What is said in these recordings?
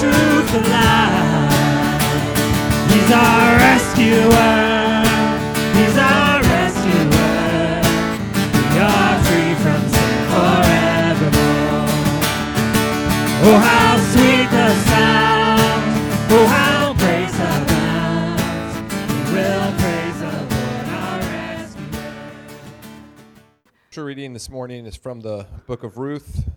truth, life. He's our rescuer. He's our rescuer. Are free from sin forevermore. Oh, how sweet the sound. Oh, how grace abounds. We will praise the Lord, our rescuer. Scripture reading this morning is from the book of Ruth,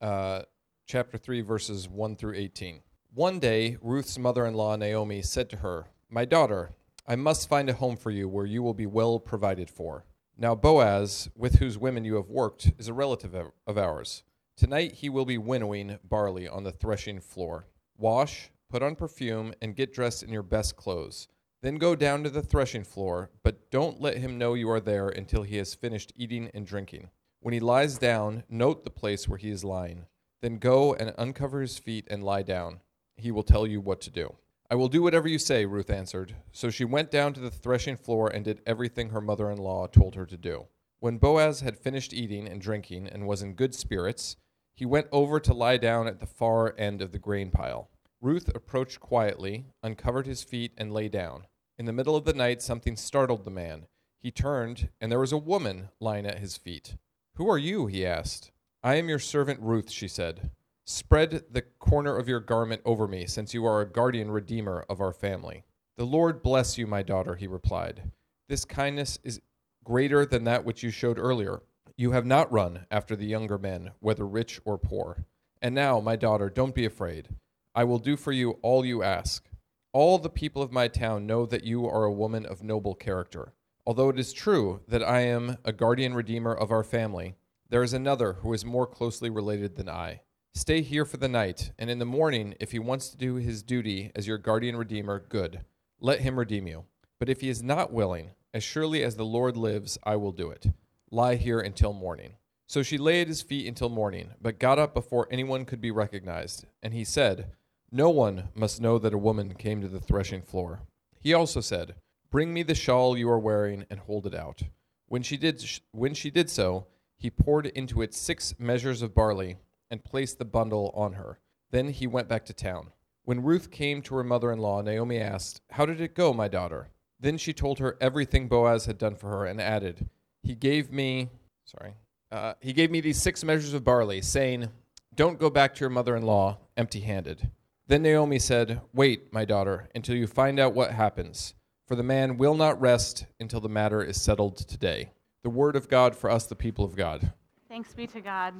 uh, chapter 3, verses 1 through 18. One day, Ruth's mother in law, Naomi, said to her, My daughter, I must find a home for you where you will be well provided for. Now, Boaz, with whose women you have worked, is a relative of- ours. Tonight he will be winnowing barley on the threshing floor. Wash, put on perfume, and get dressed in your best clothes. Then go down to the threshing floor, but don't let him know you are there until he has finished eating and drinking. When he lies down, note the place where he is lying. Then go and uncover his feet and lie down. He will tell you what to do. I will do whatever you say, Ruth answered. So she went down to the threshing floor and did everything her mother in law told her to do. When Boaz had finished eating and drinking and was in good spirits, he went over to lie down at the far end of the grain pile. Ruth approached quietly, uncovered his feet, and lay down. In the middle of the night, something startled the man. He turned, and there was a woman lying at his feet. Who are you? he asked. I am your servant Ruth, she said. Spread the corner of your garment over me, since you are a guardian redeemer of our family. The Lord bless you, my daughter, he replied. This kindness is greater than that which you showed earlier. You have not run after the younger men, whether rich or poor. And now, my daughter, don't be afraid. I will do for you all you ask. All the people of my town know that you are a woman of noble character. Although it is true that I am a guardian redeemer of our family, there is another who is more closely related than I. Stay here for the night, and in the morning, if he wants to do his duty as your guardian redeemer, good. Let him redeem you. But if he is not willing, as surely as the Lord lives, I will do it. Lie here until morning. So she lay at his feet until morning, but got up before anyone could be recognized. And he said, No one must know that a woman came to the threshing floor. He also said, Bring me the shawl you are wearing and hold it out. When she did, when she did so, he poured into it six measures of barley and placed the bundle on her. Then he went back to town. When Ruth came to her mother in law, Naomi asked, How did it go, my daughter? Then she told her everything Boaz had done for her and added, he gave me, sorry, uh, he gave me these six measures of barley, saying, Don't go back to your mother in law empty handed. Then Naomi said, Wait, my daughter, until you find out what happens, for the man will not rest until the matter is settled today. The word of God for us, the people of God. Thanks be to God.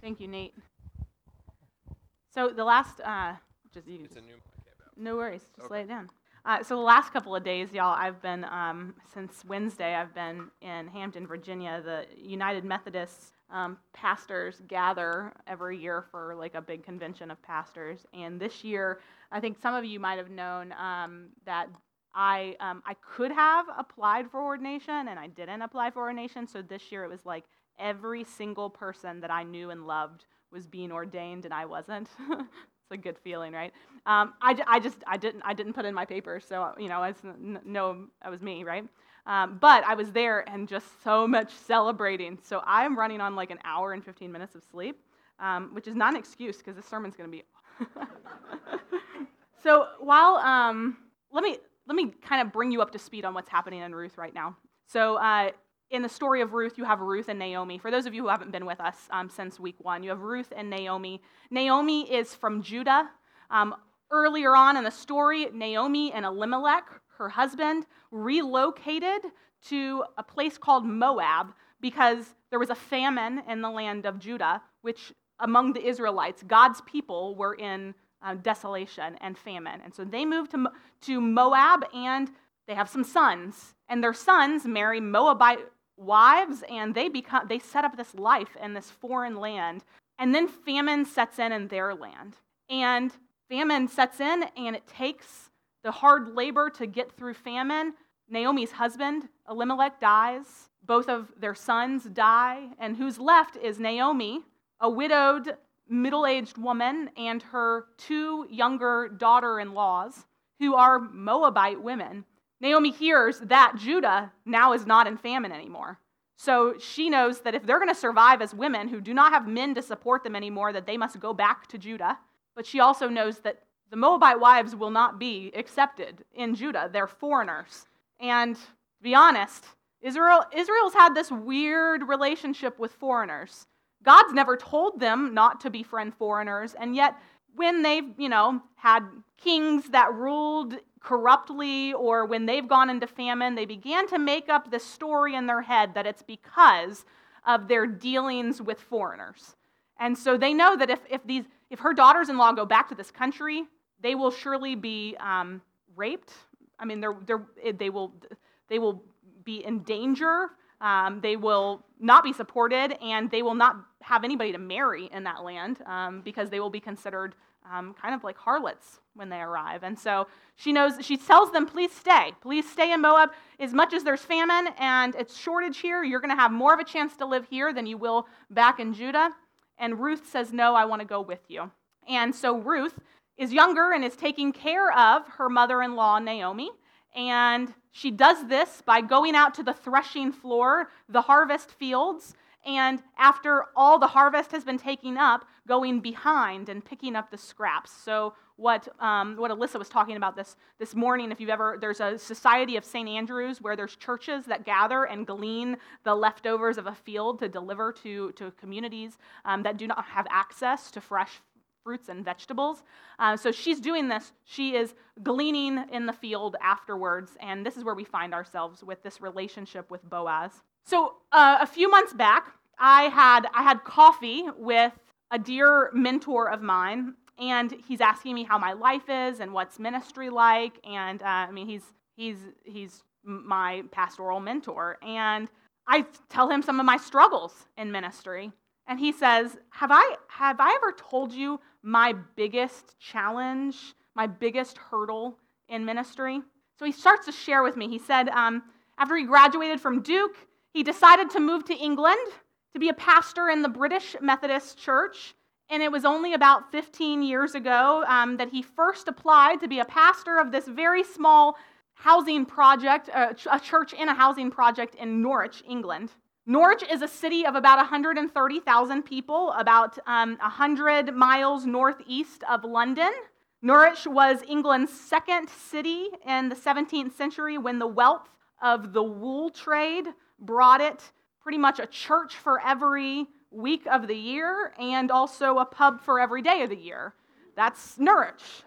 Thank you, Nate. So the last, uh, just you, no worries, just lay it down. Uh, so the last couple of days, y'all, I've been um, since Wednesday. I've been in Hampton, Virginia. The United Methodist um, pastors gather every year for like a big convention of pastors. And this year, I think some of you might have known um, that I um, I could have applied for ordination, and I didn't apply for ordination. So this year, it was like every single person that I knew and loved was being ordained, and I wasn't. it's a good feeling, right? Um, I, I just I didn't I didn't put in my papers, so you know, it's no, that was me, right? Um, but I was there and just so much celebrating. So I'm running on like an hour and 15 minutes of sleep, um, which is not an excuse because this sermon's going to be. so while um, let me let me kind of bring you up to speed on what's happening in Ruth right now. So uh, in the story of Ruth, you have Ruth and Naomi. For those of you who haven't been with us um, since week one, you have Ruth and Naomi. Naomi is from Judah. Um, earlier on in the story, Naomi and Elimelech, her husband, relocated to a place called Moab because there was a famine in the land of Judah, which among the Israelites, God's people were in uh, desolation and famine. And so they move to, to Moab and they have some sons. And their sons marry Moabite wives and they become they set up this life in this foreign land and then famine sets in in their land and famine sets in and it takes the hard labor to get through famine naomi's husband elimelech dies both of their sons die and who's left is naomi a widowed middle-aged woman and her two younger daughter-in-laws who are moabite women Naomi hears that Judah now is not in famine anymore. So she knows that if they're going to survive as women who do not have men to support them anymore, that they must go back to Judah. But she also knows that the Moabite wives will not be accepted in Judah. They're foreigners. And to be honest, Israel, Israel's had this weird relationship with foreigners. God's never told them not to befriend foreigners, and yet when they've, you know, had kings that ruled corruptly or when they've gone into famine, they began to make up this story in their head that it's because of their dealings with foreigners. And so they know that if, if, these, if her daughters in law go back to this country, they will surely be um, raped. I mean, they're, they're, they, will, they will be in danger. Um, they will not be supported, and they will not have anybody to marry in that land um, because they will be considered um, kind of like harlots when they arrive. And so she knows, she tells them, please stay. Please stay in Moab. As much as there's famine and it's shortage here, you're going to have more of a chance to live here than you will back in Judah. And Ruth says, no, I want to go with you. And so Ruth is younger and is taking care of her mother in law, Naomi. And she does this by going out to the threshing floor, the harvest fields, and after all the harvest has been taken up, going behind and picking up the scraps. So what um, what Alyssa was talking about this this morning. If you've ever there's a society of St. Andrews where there's churches that gather and glean the leftovers of a field to deliver to to communities um, that do not have access to fresh fruits and vegetables. Uh, so she's doing this. She is gleaning in the field afterwards, and this is where we find ourselves with this relationship with Boaz. So uh, a few months back, I had I had coffee with a dear mentor of mine, and he's asking me how my life is and what's ministry like. And uh, I mean, he's he's he's my pastoral mentor, and I tell him some of my struggles in ministry, and he says, "Have I have I ever told you my biggest challenge, my biggest hurdle in ministry?" So he starts to share with me. He said, um, after he graduated from Duke, he decided to move to England to be a pastor in the British Methodist Church. And it was only about 15 years ago um, that he first applied to be a pastor of this very small housing project, uh, a church in a housing project in Norwich, England. Norwich is a city of about 130,000 people, about um, 100 miles northeast of London. Norwich was England's second city in the 17th century when the wealth of the wool trade brought it pretty much a church for every week of the year and also a pub for every day of the year. That's Norwich.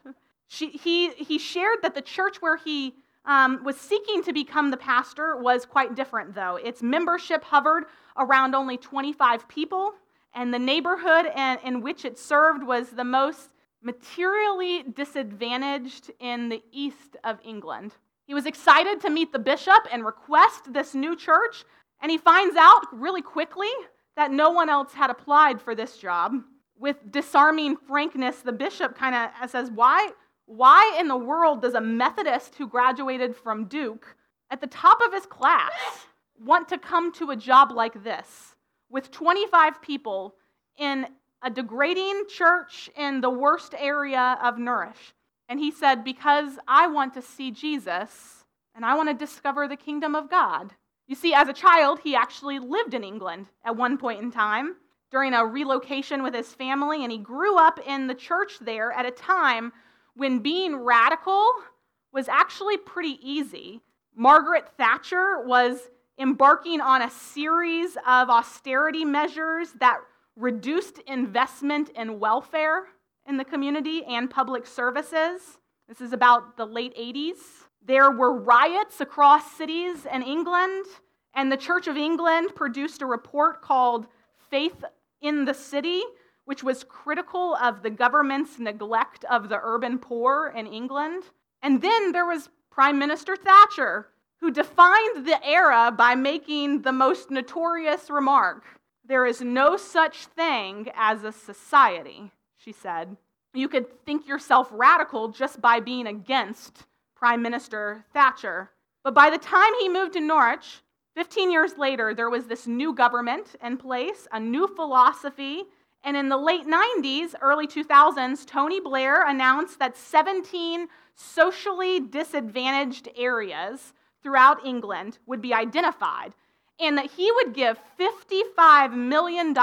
She, he, he shared that the church where he um, was seeking to become the pastor was quite different, though. Its membership hovered around only 25 people, and the neighborhood in, in which it served was the most materially disadvantaged in the east of England. He was excited to meet the bishop and request this new church, and he finds out really quickly that no one else had applied for this job. With disarming frankness, the bishop kind of says, Why? Why in the world does a Methodist who graduated from Duke at the top of his class want to come to a job like this with 25 people in a degrading church in the worst area of Norwich? And he said, Because I want to see Jesus and I want to discover the kingdom of God. You see, as a child, he actually lived in England at one point in time during a relocation with his family, and he grew up in the church there at a time when being radical was actually pretty easy. Margaret Thatcher was embarking on a series of austerity measures that reduced investment in welfare in the community and public services. This is about the late 80s. There were riots across cities in England, and the Church of England produced a report called Faith in the City, which was critical of the government's neglect of the urban poor in England. And then there was Prime Minister Thatcher, who defined the era by making the most notorious remark There is no such thing as a society, she said. You could think yourself radical just by being against Prime Minister Thatcher. But by the time he moved to Norwich, 15 years later, there was this new government in place, a new philosophy, and in the late 90s, early 2000s, Tony Blair announced that 17 socially disadvantaged areas throughout England would be identified and that he would give $55 million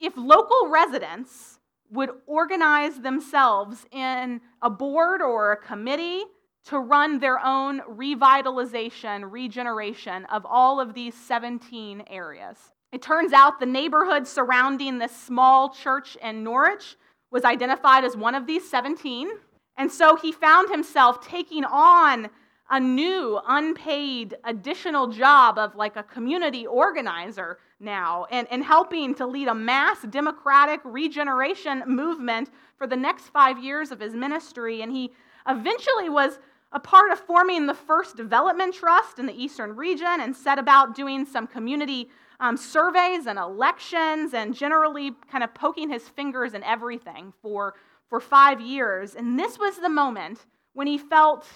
if local residents would organize themselves in a board or a committee to run their own revitalization, regeneration of all of these 17 areas. It turns out the neighborhood surrounding this small church in Norwich was identified as one of these 17. And so he found himself taking on a new, unpaid, additional job of like a community organizer now and, and helping to lead a mass democratic regeneration movement for the next five years of his ministry. And he eventually was a part of forming the first development trust in the eastern region and set about doing some community um, surveys and elections and generally kind of poking his fingers in everything for, for five years. And this was the moment when he felt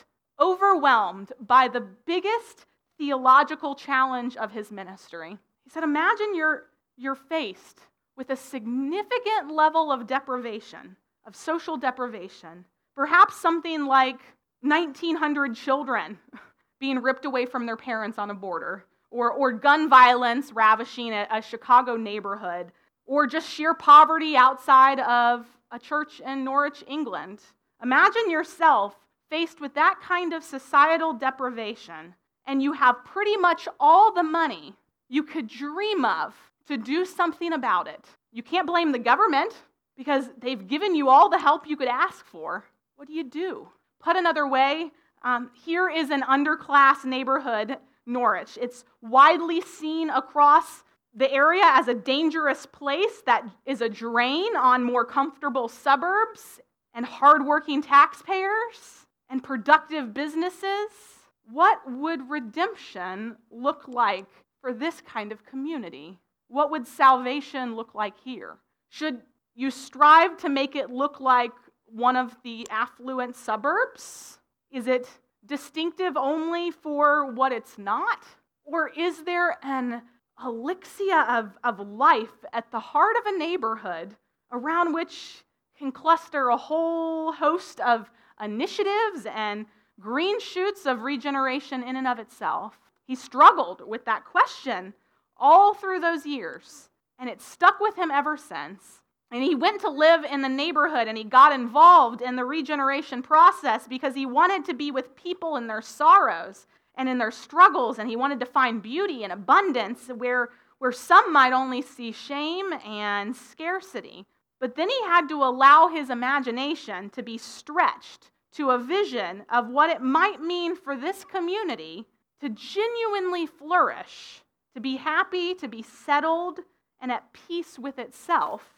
overwhelmed by the biggest theological challenge of his ministry. He said, Imagine you're, you're faced with a significant level of deprivation, of social deprivation, perhaps something like 1,900 children being ripped away from their parents on a border or, or gun violence ravishing a, a Chicago neighborhood, or just sheer poverty outside of a church in Norwich, England. Imagine yourself faced with that kind of societal deprivation, and you have pretty much all the money you could dream of to do something about it. You can't blame the government because they've given you all the help you could ask for. What do you do? Put another way, um, here is an underclass neighborhood Norwich. It's widely seen across the area as a dangerous place that is a drain on more comfortable suburbs and hardworking taxpayers and productive businesses. What would redemption look like for this kind of community? What would salvation look like here? Should you strive to make it look like one of the affluent suburbs? Is it distinctive only for what it's not? Or is there an elixir of, of life at the heart of a neighborhood around which can cluster a whole host of initiatives and green shoots of regeneration in and of itself? He struggled with that question all through those years, and it stuck with him ever since. And he went to live in the neighborhood and he got involved in the regeneration process because he wanted to be with people in their sorrows and in their struggles, and he wanted to find beauty and abundance where, where some might only see shame and scarcity. But then he had to allow his imagination to be stretched to a vision of what it might mean for this community to genuinely flourish, to be happy, to be settled, and at peace with itself,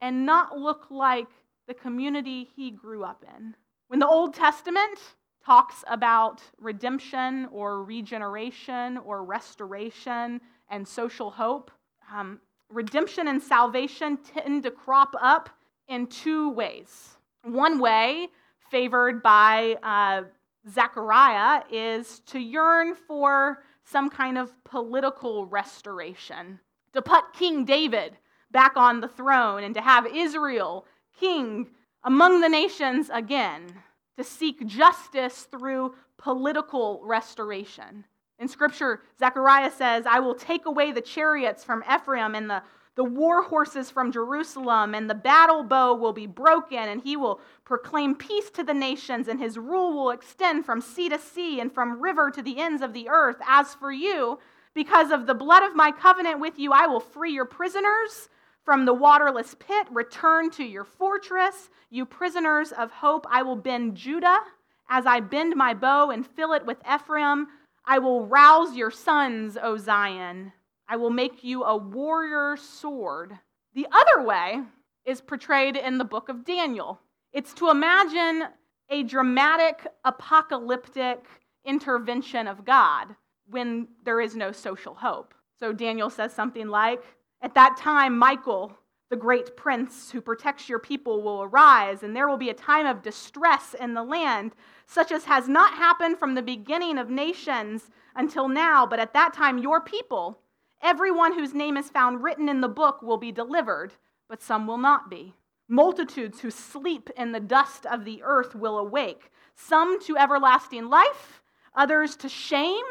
and not look like the community he grew up in. When the Old Testament talks about redemption or regeneration or restoration and social hope, um, redemption and salvation tend to crop up in two ways. One way, favored by uh, Zechariah, is to yearn for some kind of political restoration, to put King David back on the throne, and to have Israel king among the nations again, to seek justice through political restoration. In scripture, Zechariah says, I will take away the chariots from Ephraim and the, the war horses from Jerusalem, and the battle bow will be broken, and he will proclaim peace to the nations, and his rule will extend from sea to sea and from river to the ends of the earth. As for you, because of the blood of my covenant with you, I will free your prisoners from the waterless pit. Return to your fortress, you prisoners of hope. I will bend Judah as I bend my bow and fill it with Ephraim. I will rouse your sons, O Zion. I will make you a warrior sword. The other way is portrayed in the book of Daniel. It's to imagine a dramatic, apocalyptic intervention of God when there is no social hope. So Daniel says something like, At that time, Michael, the great prince who protects your people, will arise, and there will be a time of distress in the land such as has not happened from the beginning of nations until now, but at that time your people, everyone whose name is found written in the book, will be delivered, but some will not be. Multitudes who sleep in the dust of the earth will awake, some to everlasting life, others to shame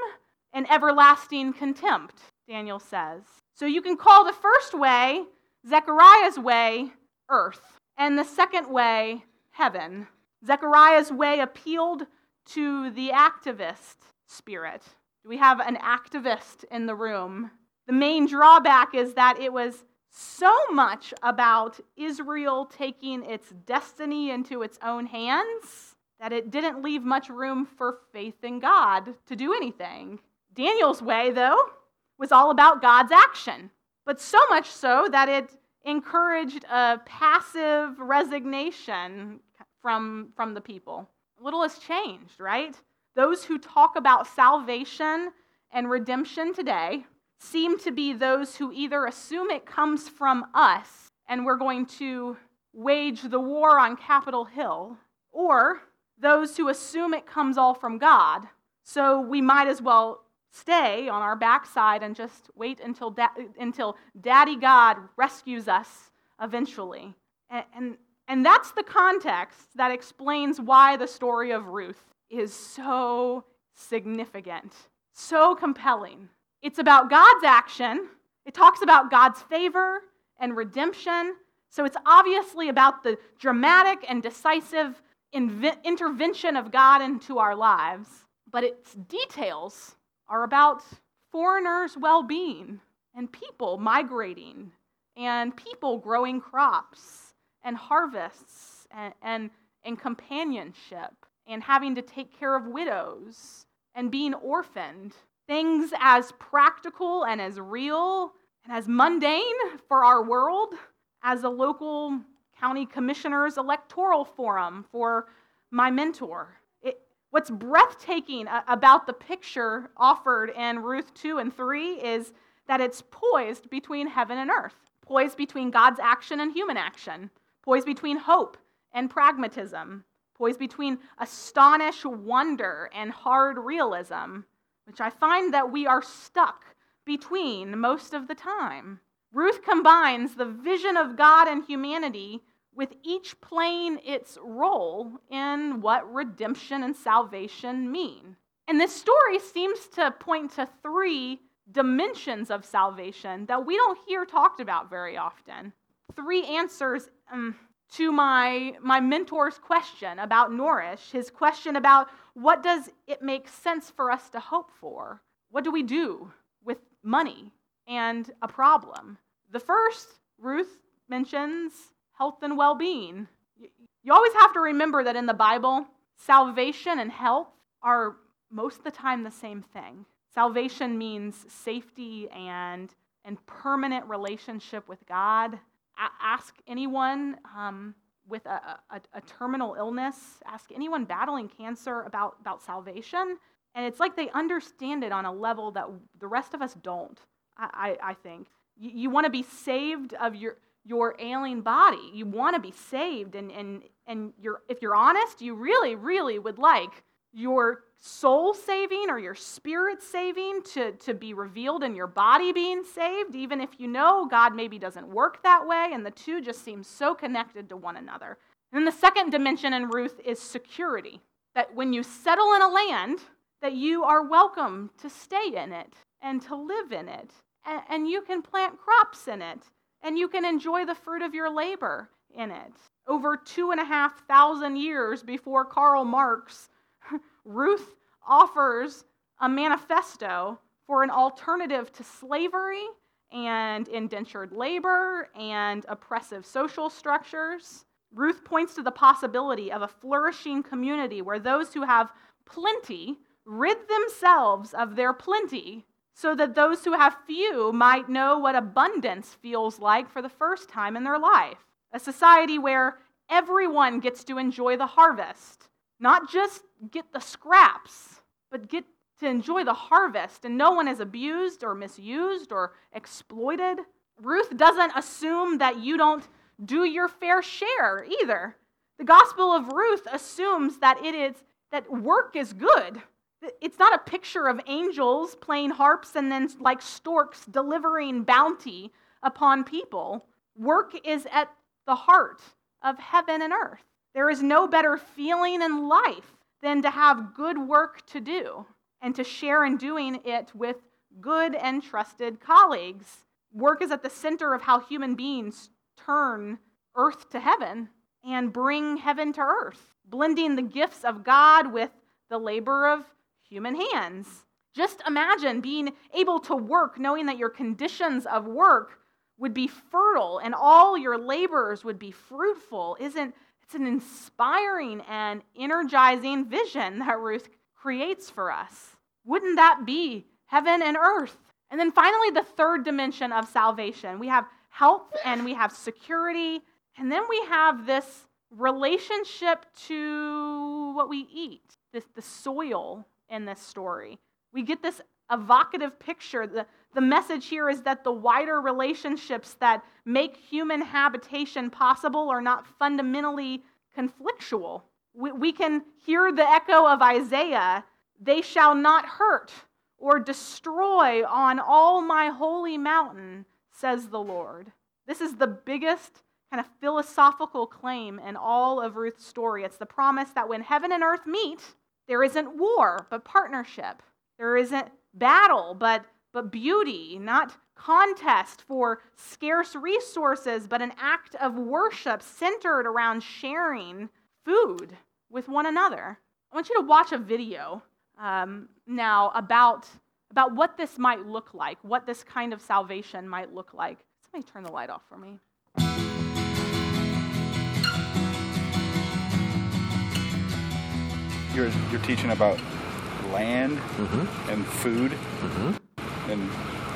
and everlasting contempt, Daniel says. So you can call the first way, Zechariah's way, earth, and the second way, heaven. Zechariah's way appealed to the activist spirit. Do we have an activist in the room? The main drawback is that it was so much about Israel taking its destiny into its own hands that it didn't leave much room for faith in God to do anything. Daniel's way, though, was all about God's action, but so much so that it encouraged a passive resignation from, from the people. Little has changed, right? Those who talk about salvation and redemption today seem to be those who either assume it comes from us and we're going to wage the war on Capitol Hill, or those who assume it comes all from God. So we might as well stay on our backside and just wait until, da- until Daddy God rescues us eventually. And, and, and that's the context that explains why the story of Ruth is so significant, so compelling. It's about God's action, it talks about God's favor and redemption. So it's obviously about the dramatic and decisive intervention of God into our lives, but its details are about foreigners' well being and people migrating and people growing crops and harvests and, and, and companionship and having to take care of widows and being orphaned. Things as practical and as real and as mundane for our world as a local county commissioner's electoral forum for my mentor. What's breathtaking about the picture offered in Ruth 2 and 3 is that it's poised between heaven and earth, poised between God's action and human action, poised between hope and pragmatism, poised between astonished wonder and hard realism, which I find that we are stuck between most of the time. Ruth combines the vision of God and humanity with each playing its role in what redemption and salvation mean. And this story seems to point to three dimensions of salvation that we don't hear talked about very often. Three answers um, to my, my mentor's question about Norwich, his question about what does it make sense for us to hope for? What do we do with money and a problem? The first, Ruth mentions health and well being. You always have to remember that in the Bible, salvation and health are most of the time the same thing. Salvation means safety and, and permanent relationship with God. A- ask anyone um, with a, a, a terminal illness, ask anyone battling cancer about, about salvation. And it's like they understand it on a level that the rest of us don't, I, I, I think. You, you want to be saved of your, your ailing body. You want to be saved. And, and, and you're, if you're honest, you really, really would like your soul saving or your spirit saving to, to be revealed in your body being saved, even if you know God maybe doesn't work that way, and the two just seem so connected to one another. And the second dimension in Ruth is security. That when you settle in a land, that you are welcome to stay in it and to live in it. And, and you can plant crops in it. And you can enjoy the fruit of your labor in it. Over two and a half thousand years before Karl Marx Ruth offers a manifesto for an alternative to slavery and indentured labor and oppressive social structures. Ruth points to the possibility of a flourishing community where those who have plenty rid themselves of their plenty so that those who have few might know what abundance feels like for the first time in their life. A society where everyone gets to enjoy the harvest, not just get the scraps, but get to enjoy the harvest, and no one is abused or misused or exploited. Ruth doesn't assume that you don't do your fair share either. The Gospel of Ruth assumes that it is that work is good. It's not a picture of angels playing harps and then like storks delivering bounty upon people. Work is at the heart of heaven and earth. There is no better feeling in life than to have good work to do and to share in doing it with good and trusted colleagues. Work is at the center of how human beings turn earth to heaven and bring heaven to earth, blending the gifts of God with the labor of human hands. Just imagine being able to work knowing that your conditions of work would be fertile and all your labors would be fruitful. Isn't it's an inspiring and energizing vision that Ruth creates for us. Wouldn't that be heaven and earth? And then finally, the third dimension of salvation we have health and we have security, and then we have this relationship to what we eat, this, the soil in this story. We get this evocative picture. The, the message here is that the wider relationships that make human habitation possible are not fundamentally conflictual. We, we can hear the echo of Isaiah they shall not hurt or destroy on all my holy mountain, says the Lord. This is the biggest kind of philosophical claim in all of Ruth's story. It's the promise that when heaven and earth meet, there isn't war, but partnership. There isn't battle, but, but beauty, not contest for scarce resources, but an act of worship centered around sharing food with one another. I want you to watch a video um, now about, about what this might look like, what this kind of salvation might look like. Somebody turn the light off for me. You're, you're teaching about land and food. And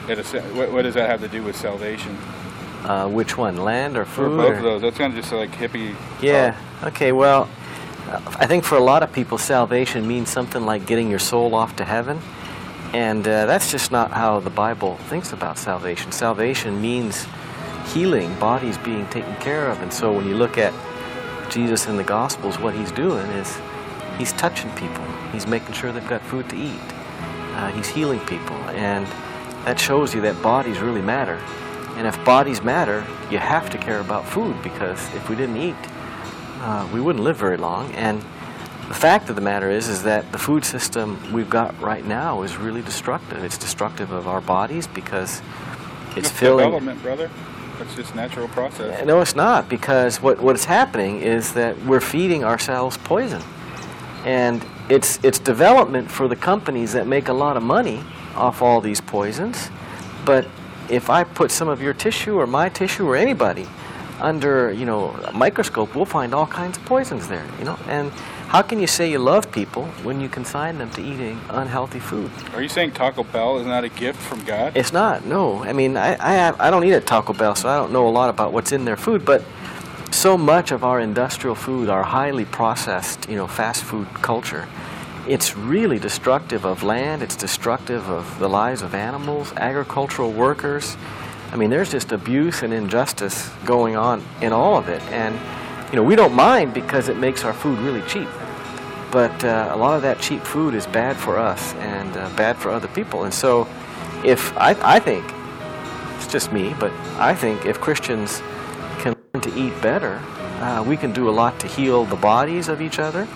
it what, what does that have to do with salvation? Uh, which one, land or food? both or- of those, that's kind of just like hippie. Yeah. Okay. Well, I think for a lot of people, salvation means something like getting your soul off to heaven, and uh, that's just not how the Bible thinks about salvation. Salvation means healing, bodies being taken care of, and so when you look at Jesus in the Gospels, what he's doing is he's touching people. He's making sure they've got food to eat. Uh, he's healing people, and that shows you that bodies really matter. And if bodies matter, you have to care about food because if we didn't eat, uh, we wouldn't live very long. And the fact of the matter is, is that the food system we've got right now is really destructive. It's destructive of our bodies because it's That's filling. development, brother. That's just natural process. No, it's not because what what's happening is that we're feeding ourselves poison, and it's it's development for the companies that make a lot of money off all these poisons. But if I put some of your tissue or my tissue or anybody under you know a microscope, we'll find all kinds of poisons there. You know, and how can you say you love people when you consign them to eating unhealthy food? Are you saying Taco Bell is not a gift from God? It's not. No. I mean, I I, I don't eat at Taco Bell, so I don't know a lot about what's in their food, but so much of our industrial food, our highly processed, you know, fast food culture, it's really destructive of land, it's destructive of the lives of animals, agricultural workers. I mean, there's just abuse and injustice going on in all of it. And, you know, we don't mind because it makes our food really cheap. But uh, a lot of that cheap food is bad for us and uh, bad for other people. And so, if I, I think, it's just me, but I think if Christians to eat better, uh, we can do a lot to heal the bodies of each other.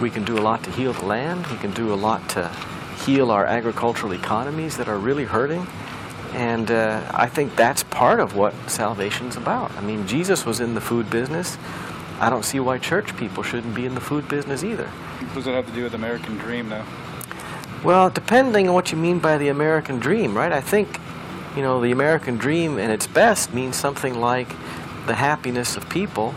We can do a lot to heal the land. We can do a lot to heal our agricultural economies that are really hurting. And uh, I think that's part of what salvation's about. I mean, Jesus was in the food business. I don't see why church people shouldn't be in the food business either. What does that have to do with the American Dream, though? Well, depending on what you mean by the American dream, right? I think, you know, the American dream in its best means something like the happiness of people,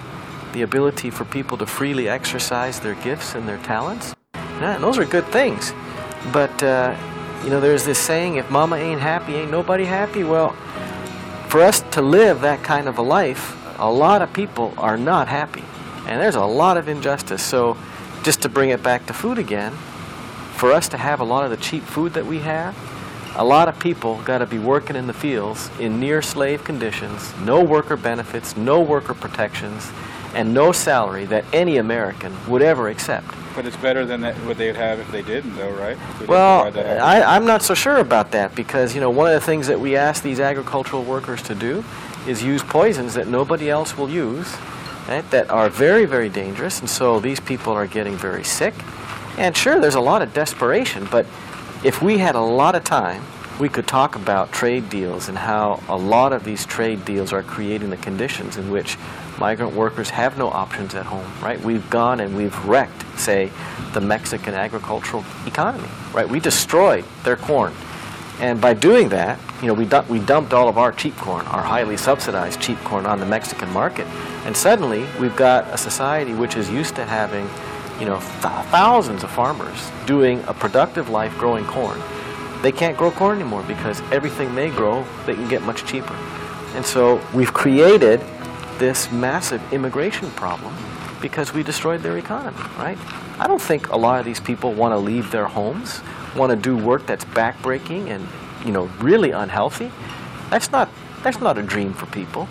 the ability for people to freely exercise their gifts and their talents. And those are good things. But, uh, you know, there's this saying if mama ain't happy, ain't nobody happy. Well, for us to live that kind of a life, a lot of people are not happy. And there's a lot of injustice. So, just to bring it back to food again, for us to have a lot of the cheap food that we have, a lot of people got to be working in the fields in near slave conditions, no worker benefits, no worker protections, and no salary that any American would ever accept. But it's better than that, what they'd have if they didn't, though, right? We Well, I, I'm not so sure about that because, you know, one of the things that we ask these agricultural workers to do is use poisons that nobody else will use, right, that are very, very dangerous, and so these people are getting very sick. And sure, there's a lot of desperation, but if we had a lot of time, we could talk about trade deals and how a lot of these trade deals are creating the conditions in which migrant workers have no options at home, right? We've gone and we've wrecked, say, the Mexican agricultural economy, right? We destroyed their corn. And by doing that, you know, we, we dumped all of our cheap corn, our highly subsidized cheap corn, on the Mexican market. And suddenly, we've got a society which is used to having, you know, th- thousands of farmers doing a productive life growing corn. They can't grow corn anymore because everything they grow, they can get much cheaper. And so we've created this massive immigration problem because we destroyed their economy, right? I don't think a lot of these people want to leave their homes, want to do work that's backbreaking and, you know, really unhealthy. That's not that's not a dream for people.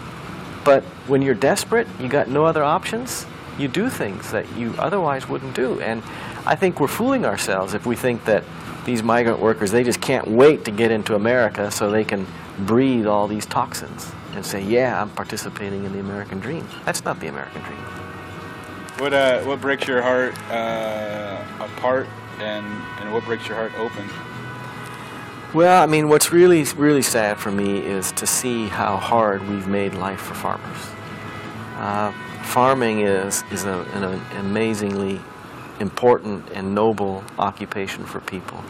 But when you're desperate, you got no other options, you do things that you otherwise wouldn't do. And I think we're fooling ourselves if we think that these migrant workers, they just can't wait to get into America so they can breathe all these toxins and say, yeah, I'm participating in the American dream. That's not the American dream. What uh, what breaks your heart uh, apart, and and what breaks your heart open? Well, I mean, what's really, really sad for me is to see how hard we've made life for farmers. Uh, farming is, is a, an amazingly important and noble occupation for people.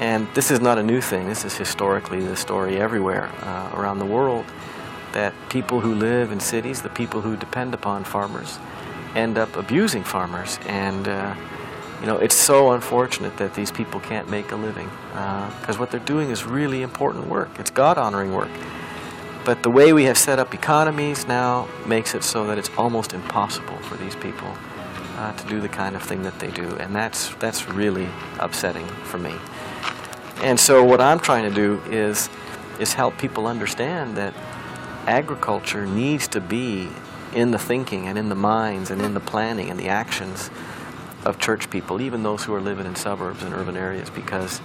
And this is not a new thing. This is historically the story everywhere uh, around the world that people who live in cities, the people who depend upon farmers, end up abusing farmers. And, uh, you know, it's so unfortunate that these people can't make a living because what they're doing is really important work. It's God honoring work. But the way we have set up economies now makes it so that it's almost impossible for these people uh, to do the kind of thing that they do. And that's, that's really upsetting for me. And so what I'm trying to do is, is help people understand that agriculture needs to be in the thinking and in the minds and in the planning and the actions of church people, even those who are living in suburbs and urban areas, because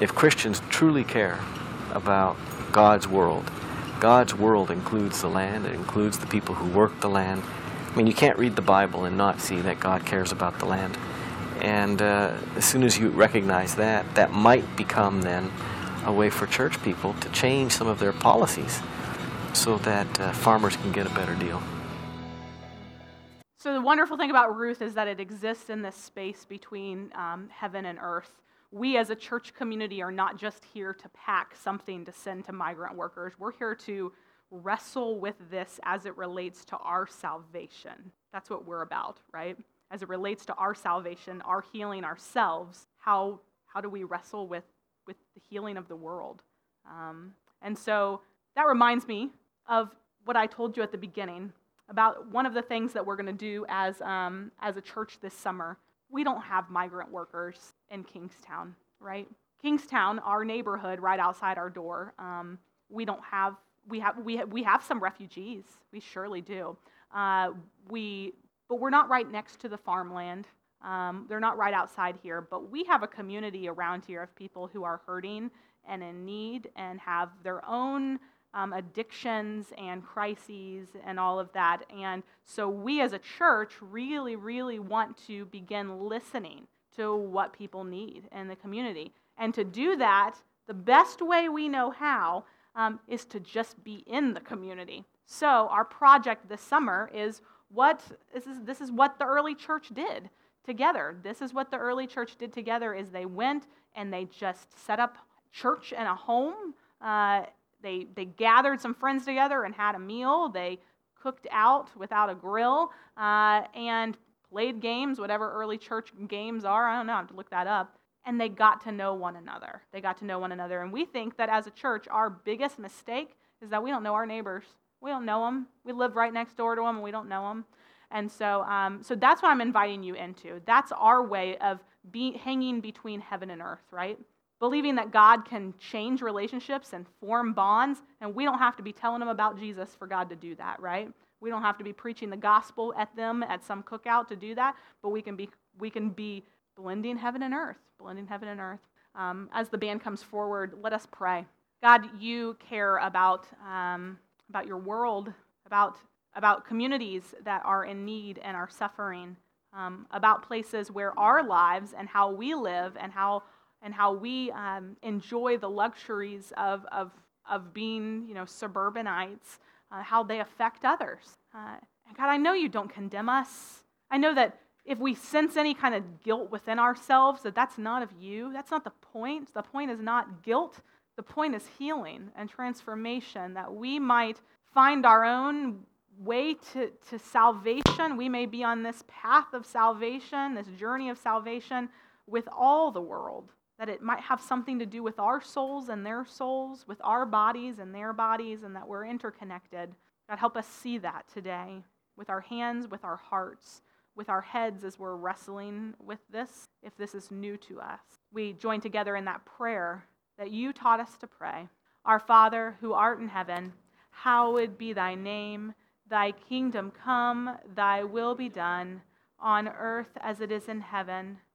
if Christians truly care about God's world, God's world includes the land, it includes the people who work the land. I mean, you can't read the Bible and not see that God cares about the land. And uh, as soon as you recognize that, that might become then a way for church people to change some of their policies so that uh, farmers can get a better deal. So, the wonderful thing about Ruth is that it exists in this space between um, heaven and earth. We as a church community are not just here to pack something to send to migrant workers, we're here to wrestle with this as it relates to our salvation. That's what we're about, right? As it relates to our salvation, our healing ourselves, how, how do we wrestle with, with the healing of the world? Um, and so that reminds me of what I told you at the beginning about one of the things that we're going to do as, um, as a church this summer. We don't have migrant workers in Kingstowne, right? Kingstowne, our neighborhood right outside our door, um, we don't have we have we have, we have some refugees. We surely do. Uh, we but we're not right next to the farmland. Um, they're not right outside here, but we have a community around here of people who are hurting and in need and have their own um, addictions and crises and all of that. And so we as a church really, really want to begin listening to what people need in the community. And to do that, the best way we know how um, is to just be in the community. So our project this summer is what this is, this is what the early church did together. This is what the early church did together is they went and they just set up church in a home. Uh, they, they gathered some friends together and had a meal. They cooked out without a grill uh, and played games, whatever early church games are. I don't know, I have to look that up and they got to know one another. They got to know one another. And we think that as a church, our biggest mistake is that we don't know our neighbors. We don't know them. We live right next door to them, and we don't know them. And so, um, so that's what I'm inviting you into. That's our way of be, hanging between heaven and earth, right? Believing that God can change relationships and form bonds, and we don't have to be telling them about Jesus for God to do that, right? We don't have to be preaching the gospel at them at some cookout to do that, but we can be we can be blending heaven and earth, blending heaven and earth. Um, as the band comes forward, let us pray. God, you care about, um, about your world, about, about communities that are in need and are suffering, um, about places where our lives and how we live and how, and how we um, enjoy the luxuries of, of, of being you know, suburbanites, uh, how they affect others. Uh, and God, I know you don't condemn us. I know that if we sense any kind of guilt within ourselves, that that's not of you. That's not the point. The point is not guilt. The point is healing and transformation, that we might find our own way to, to salvation. We may be on this path of salvation, this journey of salvation with all the world, that it might have something to do with our souls and their souls, with our bodies and their bodies, and that we're interconnected. God, help us see that today with our hands, with our hearts with our heads as we're wrestling with this, if this is new to us. We join together in that prayer that you taught us to pray. Our Father, who art in heaven, hallowed be thy name. Thy kingdom come, thy will be done, on earth as it is in heaven.